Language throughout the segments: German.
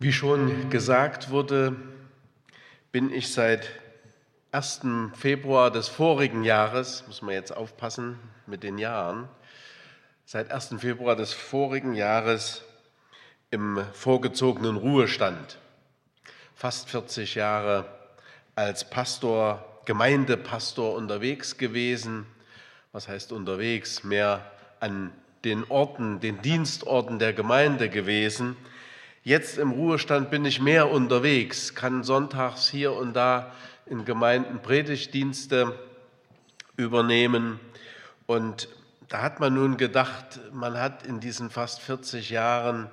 Wie schon gesagt wurde, bin ich seit 1. Februar des vorigen Jahres, muss man jetzt aufpassen mit den Jahren, seit 1. Februar des vorigen Jahres im vorgezogenen Ruhestand. Fast 40 Jahre als Pastor, Gemeindepastor unterwegs gewesen. Was heißt unterwegs? Mehr an den Orten, den Dienstorten der Gemeinde gewesen. Jetzt im Ruhestand bin ich mehr unterwegs, kann sonntags hier und da in Gemeinden Predigtdienste übernehmen. Und da hat man nun gedacht, man hat in diesen fast 40 Jahren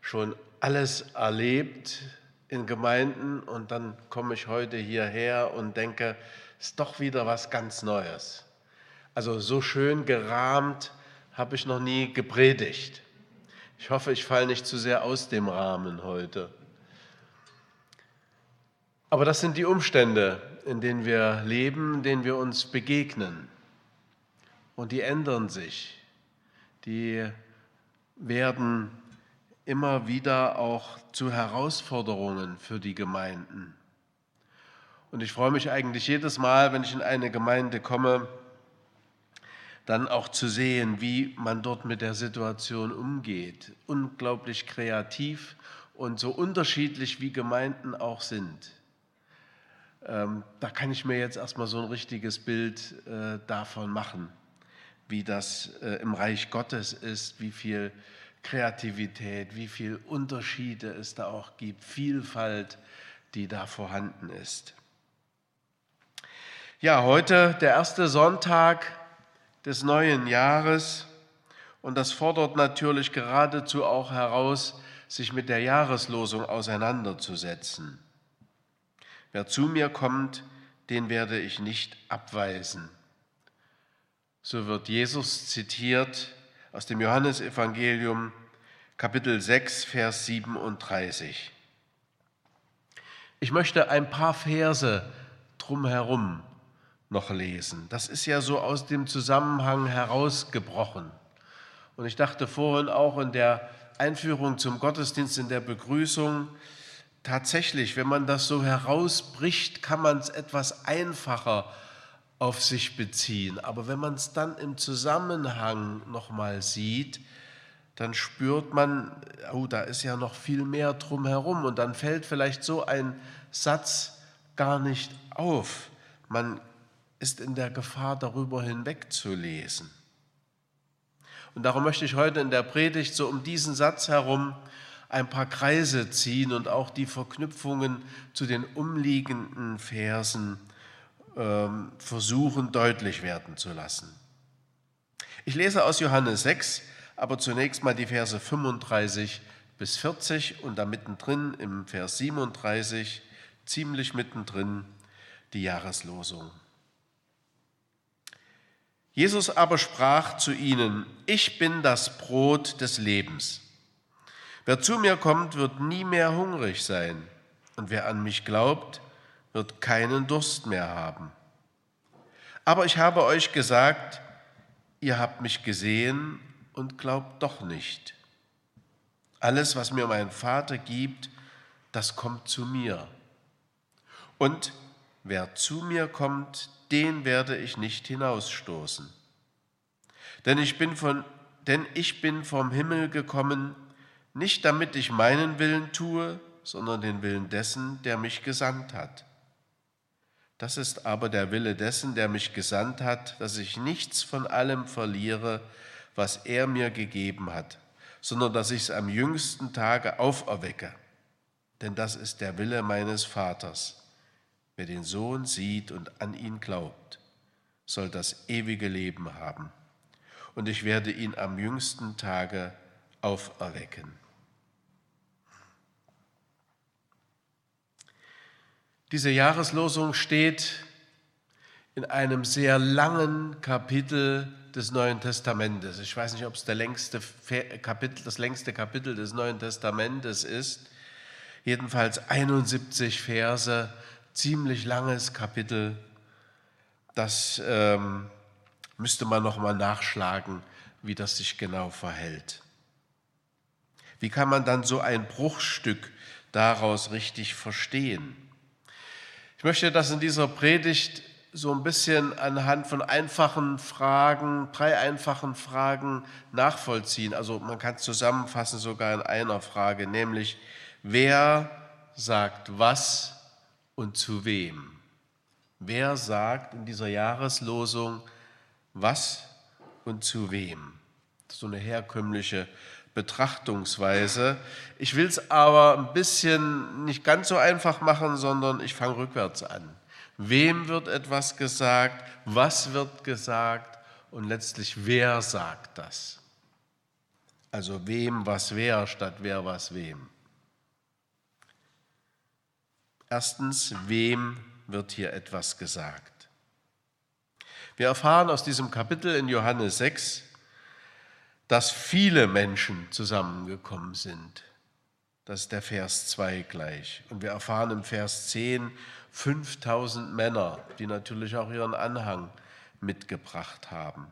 schon alles erlebt in Gemeinden und dann komme ich heute hierher und denke, ist doch wieder was ganz Neues. Also so schön gerahmt habe ich noch nie gepredigt. Ich hoffe, ich falle nicht zu sehr aus dem Rahmen heute. Aber das sind die Umstände, in denen wir leben, denen wir uns begegnen. Und die ändern sich. Die werden immer wieder auch zu Herausforderungen für die Gemeinden. Und ich freue mich eigentlich jedes Mal, wenn ich in eine Gemeinde komme, dann auch zu sehen, wie man dort mit der Situation umgeht. Unglaublich kreativ und so unterschiedlich wie Gemeinden auch sind. Ähm, da kann ich mir jetzt erstmal so ein richtiges Bild äh, davon machen, wie das äh, im Reich Gottes ist, wie viel Kreativität, wie viel Unterschiede es da auch gibt, Vielfalt, die da vorhanden ist. Ja, heute der erste Sonntag des neuen Jahres. Und das fordert natürlich geradezu auch heraus, sich mit der Jahreslosung auseinanderzusetzen. Wer zu mir kommt, den werde ich nicht abweisen. So wird Jesus zitiert aus dem Johannesevangelium Kapitel 6, Vers 37. Ich möchte ein paar Verse drumherum noch lesen. Das ist ja so aus dem Zusammenhang herausgebrochen. Und ich dachte vorhin auch in der Einführung zum Gottesdienst, in der Begrüßung, tatsächlich, wenn man das so herausbricht, kann man es etwas einfacher auf sich beziehen. Aber wenn man es dann im Zusammenhang nochmal sieht, dann spürt man, oh, da ist ja noch viel mehr drumherum. Und dann fällt vielleicht so ein Satz gar nicht auf. Man ist in der Gefahr, darüber hinwegzulesen. Und darum möchte ich heute in der Predigt so um diesen Satz herum ein paar Kreise ziehen und auch die Verknüpfungen zu den umliegenden Versen ähm, versuchen deutlich werden zu lassen. Ich lese aus Johannes 6, aber zunächst mal die Verse 35 bis 40 und da mittendrin im Vers 37, ziemlich mittendrin, die Jahreslosung. Jesus aber sprach zu ihnen, ich bin das Brot des Lebens. Wer zu mir kommt, wird nie mehr hungrig sein, und wer an mich glaubt, wird keinen Durst mehr haben. Aber ich habe euch gesagt, ihr habt mich gesehen und glaubt doch nicht. Alles, was mir mein Vater gibt, das kommt zu mir. Und wer zu mir kommt, den werde ich nicht hinausstoßen. Denn ich bin, von, denn ich bin vom Himmel gekommen, nicht damit ich meinen Willen tue, sondern den Willen dessen, der mich gesandt hat. Das ist aber der Wille dessen, der mich gesandt hat, dass ich nichts von allem verliere, was er mir gegeben hat, sondern dass ich es am jüngsten Tage auferwecke. Denn das ist der Wille meines Vaters Wer den Sohn sieht und an ihn glaubt, soll das ewige Leben haben. Und ich werde ihn am jüngsten Tage auferwecken. Diese Jahreslosung steht in einem sehr langen Kapitel des Neuen Testamentes. Ich weiß nicht, ob es längste Kapitel, das längste Kapitel des Neuen Testamentes ist. Jedenfalls 71 Verse ziemlich langes Kapitel. Das ähm, müsste man noch mal nachschlagen, wie das sich genau verhält. Wie kann man dann so ein Bruchstück daraus richtig verstehen. Ich möchte das in dieser Predigt so ein bisschen anhand von einfachen Fragen, drei einfachen Fragen nachvollziehen. Also man kann es zusammenfassen sogar in einer Frage, nämlich wer sagt was und zu wem? Wer sagt in dieser Jahreslosung was und zu wem? So eine herkömmliche Betrachtungsweise. Ich will es aber ein bisschen nicht ganz so einfach machen, sondern ich fange rückwärts an. Wem wird etwas gesagt? Was wird gesagt? Und letztlich, wer sagt das? Also wem was wer statt wer was wem. Erstens, wem wird hier etwas gesagt? Wir erfahren aus diesem Kapitel in Johannes 6, dass viele Menschen zusammengekommen sind. Das ist der Vers 2 gleich. Und wir erfahren im Vers 10 5000 Männer, die natürlich auch ihren Anhang mitgebracht haben.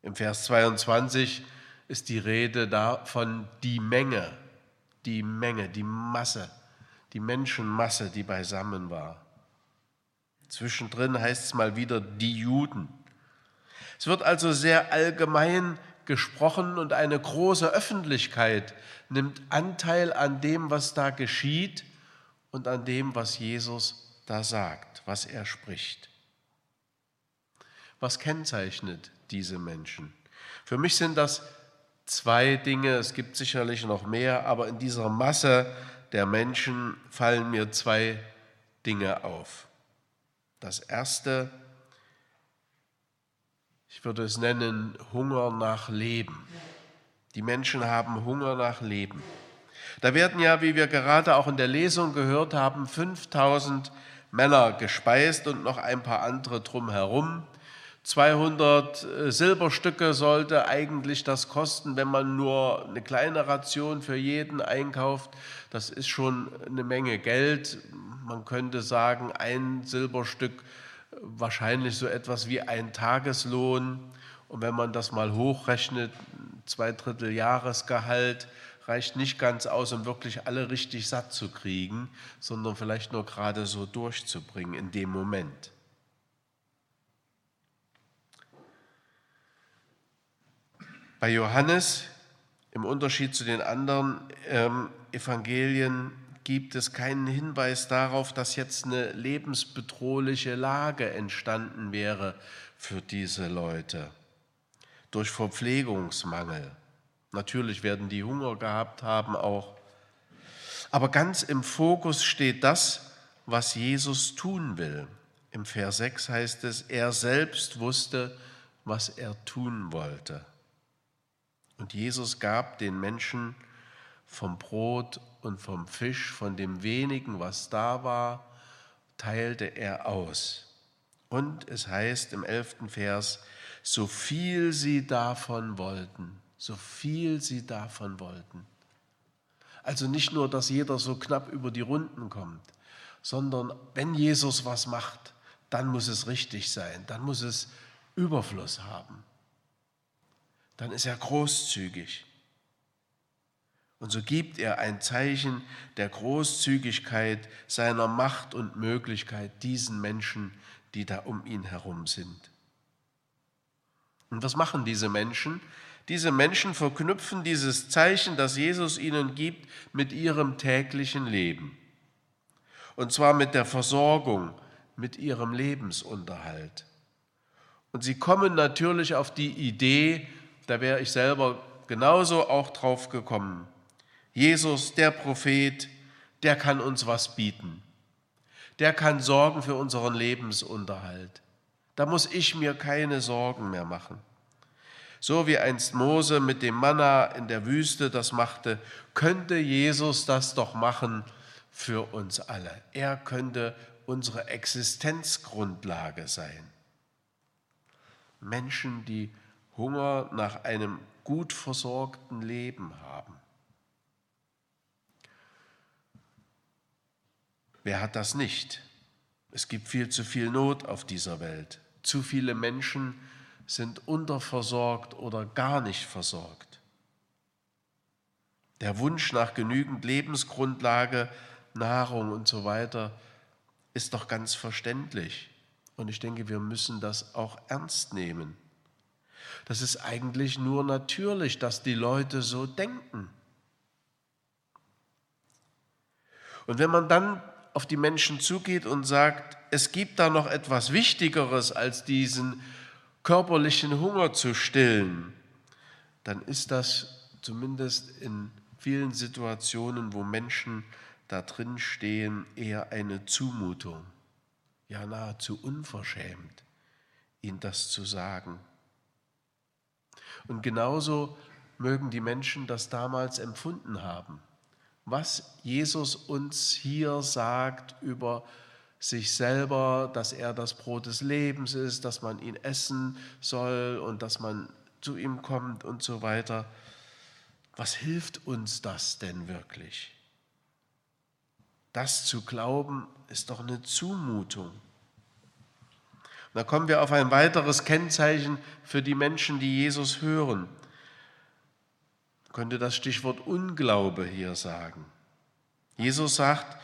Im Vers 22 ist die Rede davon die Menge, die Menge, die Masse, die Menschenmasse, die beisammen war. Zwischendrin heißt es mal wieder die Juden. Es wird also sehr allgemein gesprochen und eine große Öffentlichkeit nimmt Anteil an dem, was da geschieht und an dem, was Jesus da sagt, was er spricht. Was kennzeichnet diese Menschen? Für mich sind das zwei Dinge, es gibt sicherlich noch mehr, aber in dieser Masse der Menschen fallen mir zwei Dinge auf. Das erste ich würde es nennen, Hunger nach Leben. Die Menschen haben Hunger nach Leben. Da werden ja, wie wir gerade auch in der Lesung gehört haben, 5000 Männer gespeist und noch ein paar andere drumherum. 200 äh, Silberstücke sollte eigentlich das kosten, wenn man nur eine kleine Ration für jeden einkauft. Das ist schon eine Menge Geld. Man könnte sagen, ein Silberstück wahrscheinlich so etwas wie ein Tageslohn. Und wenn man das mal hochrechnet, zwei Drittel Jahresgehalt reicht nicht ganz aus, um wirklich alle richtig satt zu kriegen, sondern vielleicht nur gerade so durchzubringen in dem Moment. Bei Johannes, im Unterschied zu den anderen ähm, Evangelien, gibt es keinen Hinweis darauf, dass jetzt eine lebensbedrohliche Lage entstanden wäre für diese Leute durch Verpflegungsmangel. Natürlich werden die Hunger gehabt haben auch. Aber ganz im Fokus steht das, was Jesus tun will. Im Vers 6 heißt es, er selbst wusste, was er tun wollte. Und Jesus gab den Menschen vom Brot und vom Fisch, von dem wenigen, was da war, teilte er aus. Und es heißt im elften Vers, so viel sie davon wollten, so viel sie davon wollten. Also nicht nur, dass jeder so knapp über die Runden kommt, sondern wenn Jesus was macht, dann muss es richtig sein, dann muss es Überfluss haben. Dann ist er großzügig. Und so gibt er ein Zeichen der Großzügigkeit seiner Macht und Möglichkeit diesen Menschen, die da um ihn herum sind. Und was machen diese Menschen? Diese Menschen verknüpfen dieses Zeichen, das Jesus ihnen gibt, mit ihrem täglichen Leben. Und zwar mit der Versorgung, mit ihrem Lebensunterhalt. Und sie kommen natürlich auf die Idee, da wäre ich selber genauso auch drauf gekommen, Jesus, der Prophet, der kann uns was bieten. Der kann sorgen für unseren Lebensunterhalt. Da muss ich mir keine Sorgen mehr machen. So wie einst Mose mit dem Manna in der Wüste das machte, könnte Jesus das doch machen für uns alle. Er könnte unsere Existenzgrundlage sein. Menschen, die Hunger nach einem gut versorgten Leben haben. Wer hat das nicht? Es gibt viel zu viel Not auf dieser Welt. Zu viele Menschen sind unterversorgt oder gar nicht versorgt. Der Wunsch nach genügend Lebensgrundlage, Nahrung und so weiter ist doch ganz verständlich. Und ich denke, wir müssen das auch ernst nehmen. Das ist eigentlich nur natürlich, dass die Leute so denken. Und wenn man dann auf die Menschen zugeht und sagt, es gibt da noch etwas Wichtigeres als diesen körperlichen Hunger zu stillen, dann ist das zumindest in vielen Situationen, wo Menschen da drin stehen, eher eine Zumutung, ja nahezu unverschämt, ihnen das zu sagen. Und genauso mögen die Menschen das damals empfunden haben. Was Jesus uns hier sagt über sich selber, dass er das Brot des Lebens ist, dass man ihn essen soll und dass man zu ihm kommt und so weiter. Was hilft uns das denn wirklich? Das zu glauben ist doch eine Zumutung. Da kommen wir auf ein weiteres Kennzeichen für die Menschen, die Jesus hören. Könnte das Stichwort Unglaube hier sagen. Jesus sagt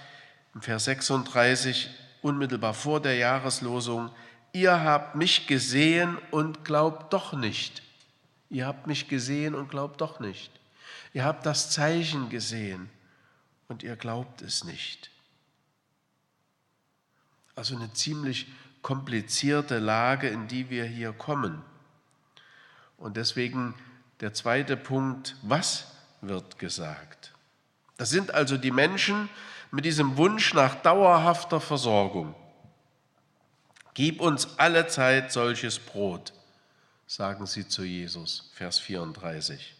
im Vers 36, unmittelbar vor der Jahreslosung, ihr habt mich gesehen und glaubt doch nicht. Ihr habt mich gesehen und glaubt doch nicht. Ihr habt das Zeichen gesehen und ihr glaubt es nicht. Also eine ziemlich komplizierte Lage, in die wir hier kommen. Und deswegen der zweite Punkt, was wird gesagt? Das sind also die Menschen mit diesem Wunsch nach dauerhafter Versorgung. Gib uns alle Zeit solches Brot, sagen sie zu Jesus, Vers 34.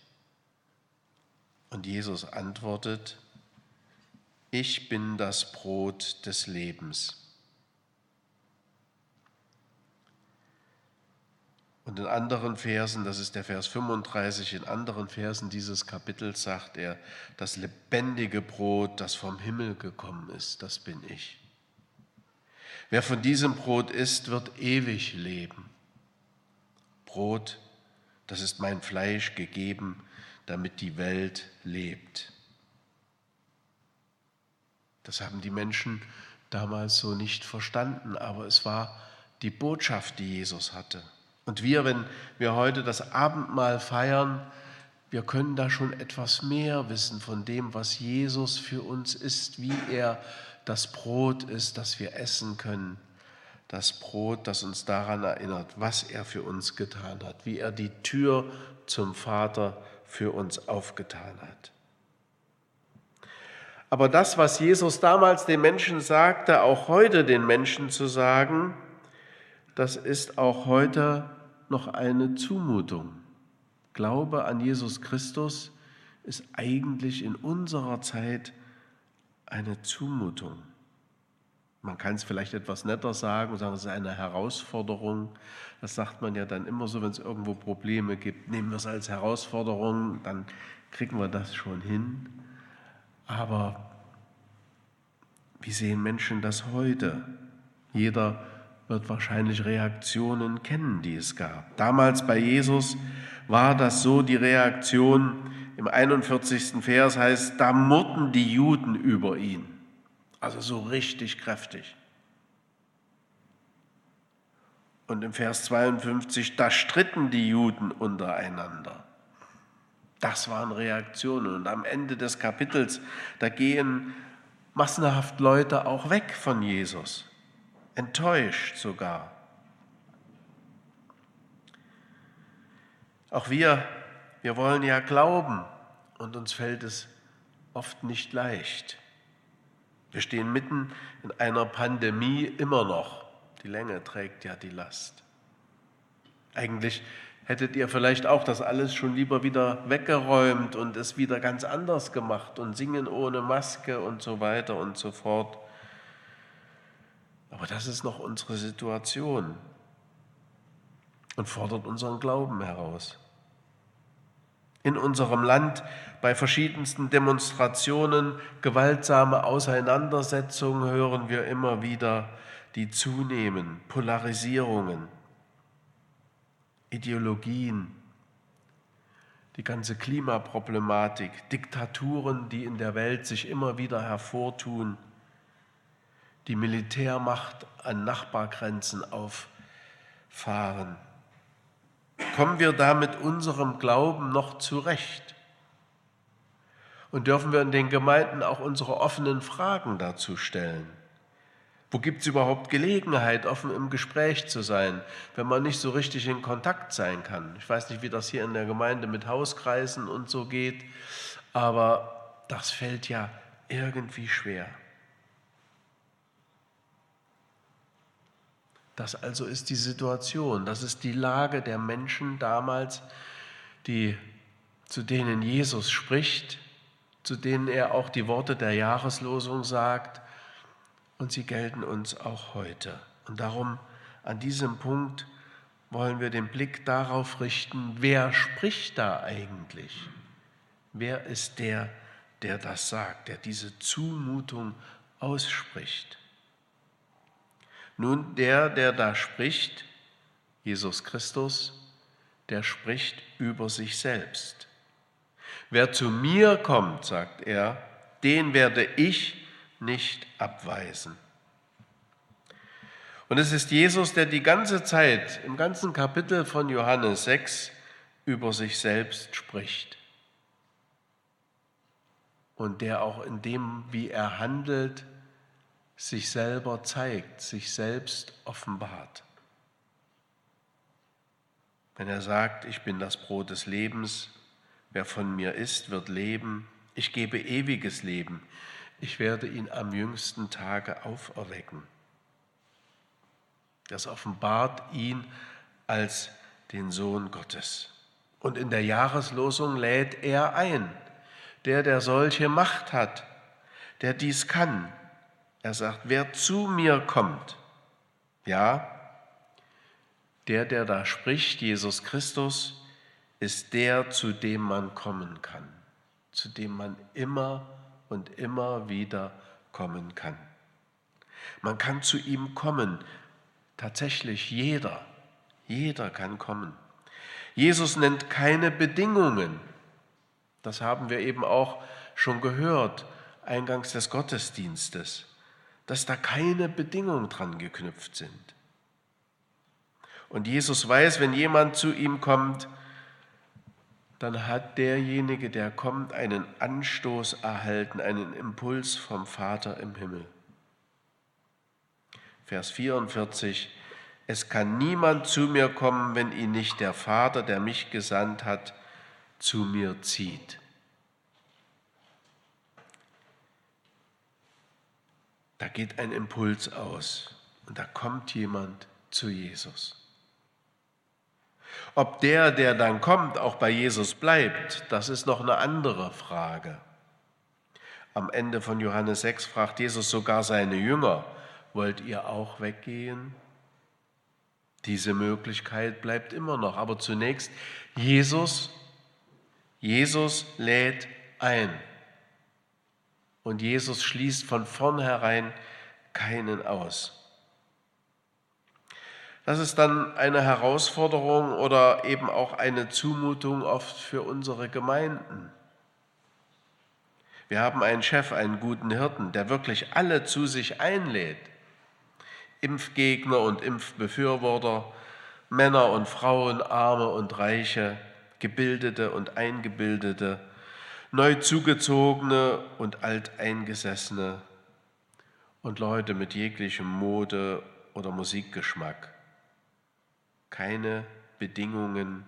Und Jesus antwortet, ich bin das Brot des Lebens. Und in anderen Versen, das ist der Vers 35, in anderen Versen dieses Kapitels sagt er, das lebendige Brot, das vom Himmel gekommen ist, das bin ich. Wer von diesem Brot isst, wird ewig leben. Brot, das ist mein Fleisch gegeben, damit die Welt lebt. Das haben die Menschen damals so nicht verstanden, aber es war die Botschaft, die Jesus hatte. Und wir, wenn wir heute das Abendmahl feiern, wir können da schon etwas mehr wissen von dem, was Jesus für uns ist, wie er das Brot ist, das wir essen können. Das Brot, das uns daran erinnert, was er für uns getan hat, wie er die Tür zum Vater für uns aufgetan hat. Aber das, was Jesus damals den Menschen sagte, auch heute den Menschen zu sagen, das ist auch heute noch eine Zumutung. Glaube an Jesus Christus ist eigentlich in unserer Zeit eine Zumutung. Man kann es vielleicht etwas netter sagen und sagen, es ist eine Herausforderung. Das sagt man ja dann immer so, wenn es irgendwo Probleme gibt. Nehmen wir es als Herausforderung, dann kriegen wir das schon hin. Aber wie sehen Menschen das heute? Jeder wird wahrscheinlich Reaktionen kennen, die es gab. Damals bei Jesus war das so die Reaktion, im 41. Vers heißt, da murrten die Juden über ihn. Also so richtig kräftig. Und im Vers 52, da stritten die Juden untereinander. Das waren Reaktionen. Und am Ende des Kapitels, da gehen massenhaft Leute auch weg von Jesus enttäuscht sogar. Auch wir, wir wollen ja glauben und uns fällt es oft nicht leicht. Wir stehen mitten in einer Pandemie immer noch. Die Länge trägt ja die Last. Eigentlich hättet ihr vielleicht auch das alles schon lieber wieder weggeräumt und es wieder ganz anders gemacht und singen ohne Maske und so weiter und so fort. Aber das ist noch unsere Situation und fordert unseren Glauben heraus. In unserem Land bei verschiedensten Demonstrationen, gewaltsame Auseinandersetzungen hören wir immer wieder, die zunehmen, Polarisierungen, Ideologien, die ganze Klimaproblematik, Diktaturen, die in der Welt sich immer wieder hervortun, die Militärmacht an Nachbargrenzen auffahren. Kommen wir da mit unserem Glauben noch zurecht? Und dürfen wir in den Gemeinden auch unsere offenen Fragen dazu stellen? Wo gibt es überhaupt Gelegenheit, offen im Gespräch zu sein, wenn man nicht so richtig in Kontakt sein kann? Ich weiß nicht, wie das hier in der Gemeinde mit Hauskreisen und so geht, aber das fällt ja irgendwie schwer. Das also ist die Situation, das ist die Lage der Menschen damals, die, zu denen Jesus spricht, zu denen er auch die Worte der Jahreslosung sagt und sie gelten uns auch heute. Und darum an diesem Punkt wollen wir den Blick darauf richten, wer spricht da eigentlich? Wer ist der, der das sagt, der diese Zumutung ausspricht? Nun, der, der da spricht, Jesus Christus, der spricht über sich selbst. Wer zu mir kommt, sagt er, den werde ich nicht abweisen. Und es ist Jesus, der die ganze Zeit im ganzen Kapitel von Johannes 6 über sich selbst spricht. Und der auch in dem, wie er handelt, sich selber zeigt, sich selbst offenbart. Wenn er sagt, ich bin das Brot des Lebens, wer von mir isst, wird leben, ich gebe ewiges Leben, ich werde ihn am jüngsten Tage auferwecken. Das offenbart ihn als den Sohn Gottes. Und in der Jahreslosung lädt er ein, der, der solche Macht hat, der dies kann. Er sagt, wer zu mir kommt, ja, der, der da spricht, Jesus Christus, ist der, zu dem man kommen kann, zu dem man immer und immer wieder kommen kann. Man kann zu ihm kommen, tatsächlich jeder, jeder kann kommen. Jesus nennt keine Bedingungen. Das haben wir eben auch schon gehört, eingangs des Gottesdienstes, dass da keine Bedingungen dran geknüpft sind. Und Jesus weiß, wenn jemand zu ihm kommt, dann hat derjenige, der kommt, einen Anstoß erhalten, einen Impuls vom Vater im Himmel. Vers 44, es kann niemand zu mir kommen, wenn ihn nicht der Vater, der mich gesandt hat, zu mir zieht. Da geht ein Impuls aus und da kommt jemand zu Jesus. Ob der, der dann kommt, auch bei Jesus bleibt, das ist noch eine andere Frage. Am Ende von Johannes 6 fragt Jesus sogar seine Jünger, wollt ihr auch weggehen? Diese Möglichkeit bleibt immer noch. Aber zunächst, Jesus, Jesus lädt ein. Und Jesus schließt von vornherein keinen aus. Das ist dann eine Herausforderung oder eben auch eine Zumutung oft für unsere Gemeinden. Wir haben einen Chef, einen guten Hirten, der wirklich alle zu sich einlädt. Impfgegner und Impfbefürworter, Männer und Frauen, Arme und Reiche, Gebildete und Eingebildete, neu zugezogene und alteingesessene und Leute mit jeglichem Mode oder Musikgeschmack keine Bedingungen,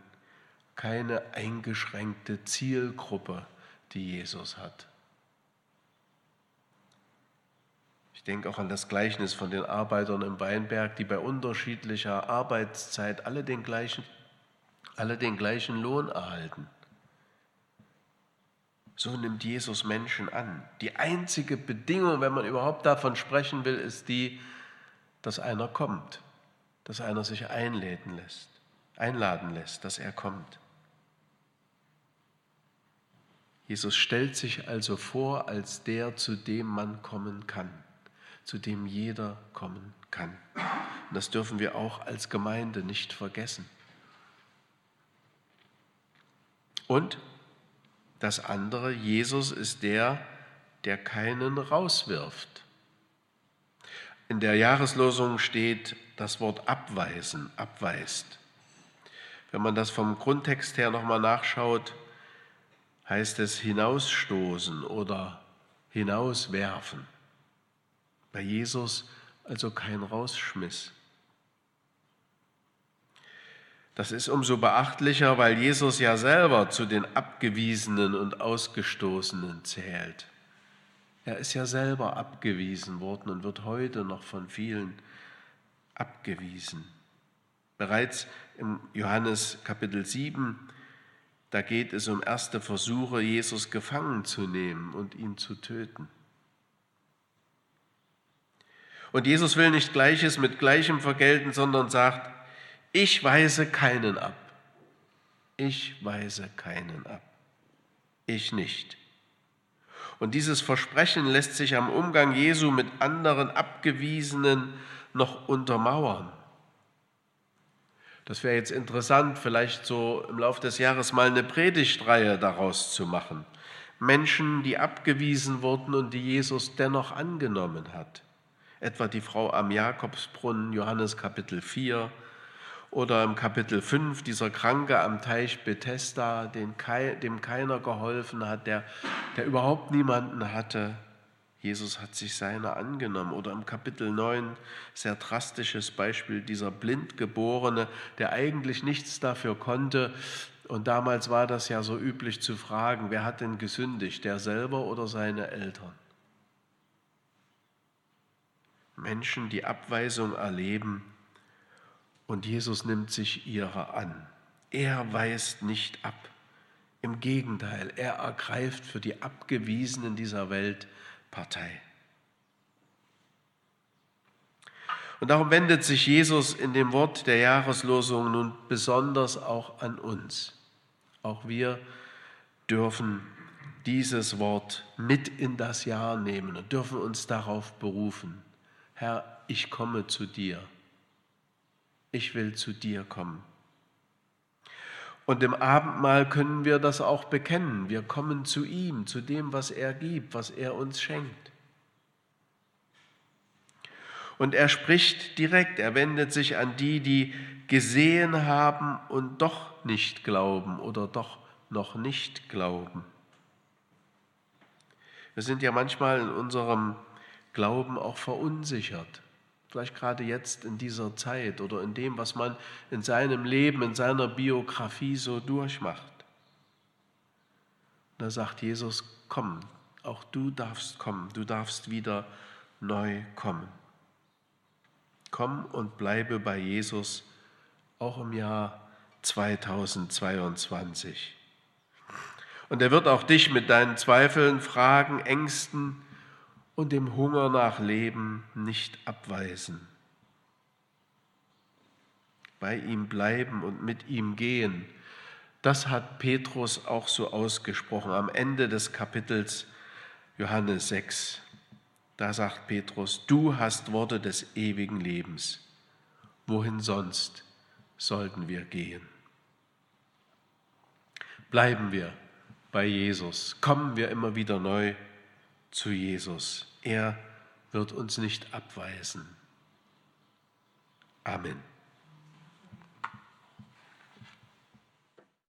keine eingeschränkte Zielgruppe, die Jesus hat. Ich denke auch an das Gleichnis von den Arbeitern im Weinberg, die bei unterschiedlicher Arbeitszeit alle den gleichen, alle den gleichen Lohn erhalten. So nimmt Jesus Menschen an. Die einzige Bedingung, wenn man überhaupt davon sprechen will, ist die, dass einer kommt dass einer sich einladen lässt, einladen lässt, dass er kommt. Jesus stellt sich also vor als der, zu dem man kommen kann, zu dem jeder kommen kann. Und das dürfen wir auch als Gemeinde nicht vergessen. Und das andere, Jesus ist der, der keinen rauswirft. In der Jahreslosung steht das Wort abweisen, abweist. Wenn man das vom Grundtext her nochmal nachschaut, heißt es hinausstoßen oder hinauswerfen. Bei Jesus also kein Rausschmiss. Das ist umso beachtlicher, weil Jesus ja selber zu den Abgewiesenen und Ausgestoßenen zählt. Er ist ja selber abgewiesen worden und wird heute noch von vielen abgewiesen. Bereits im Johannes Kapitel 7, da geht es um erste Versuche, Jesus gefangen zu nehmen und ihn zu töten. Und Jesus will nicht Gleiches mit Gleichem vergelten, sondern sagt, ich weise keinen ab. Ich weise keinen ab. Ich nicht. Und dieses Versprechen lässt sich am Umgang Jesu mit anderen Abgewiesenen noch untermauern. Das wäre jetzt interessant, vielleicht so im Laufe des Jahres mal eine Predigtreihe daraus zu machen. Menschen, die abgewiesen wurden und die Jesus dennoch angenommen hat etwa die Frau am Jakobsbrunnen, Johannes Kapitel 4, oder im Kapitel 5 dieser Kranke am Teich Bethesda, dem keiner geholfen hat, der, der überhaupt niemanden hatte. Jesus hat sich seiner angenommen. Oder im Kapitel 9, sehr drastisches Beispiel, dieser Blindgeborene, der eigentlich nichts dafür konnte. Und damals war das ja so üblich zu fragen, wer hat denn gesündigt, der selber oder seine Eltern? Menschen, die Abweisung erleben und Jesus nimmt sich ihrer an. Er weist nicht ab. Im Gegenteil, er ergreift für die Abgewiesenen dieser Welt Partei. Und darum wendet sich Jesus in dem Wort der Jahreslosung nun besonders auch an uns. Auch wir dürfen dieses Wort mit in das Jahr nehmen und dürfen uns darauf berufen. Herr, ich komme zu dir. Ich will zu dir kommen. Und im Abendmahl können wir das auch bekennen. Wir kommen zu ihm, zu dem, was er gibt, was er uns schenkt. Und er spricht direkt, er wendet sich an die, die gesehen haben und doch nicht glauben oder doch noch nicht glauben. Wir sind ja manchmal in unserem Glauben auch verunsichert. Vielleicht gerade jetzt in dieser Zeit oder in dem, was man in seinem Leben, in seiner Biografie so durchmacht. Da sagt Jesus, komm, auch du darfst kommen, du darfst wieder neu kommen. Komm und bleibe bei Jesus auch im Jahr 2022. Und er wird auch dich mit deinen Zweifeln, Fragen, Ängsten, und dem Hunger nach Leben nicht abweisen. Bei ihm bleiben und mit ihm gehen, das hat Petrus auch so ausgesprochen am Ende des Kapitels Johannes 6. Da sagt Petrus, du hast Worte des ewigen Lebens. Wohin sonst sollten wir gehen? Bleiben wir bei Jesus, kommen wir immer wieder neu zu Jesus. Er wird uns nicht abweisen. Amen.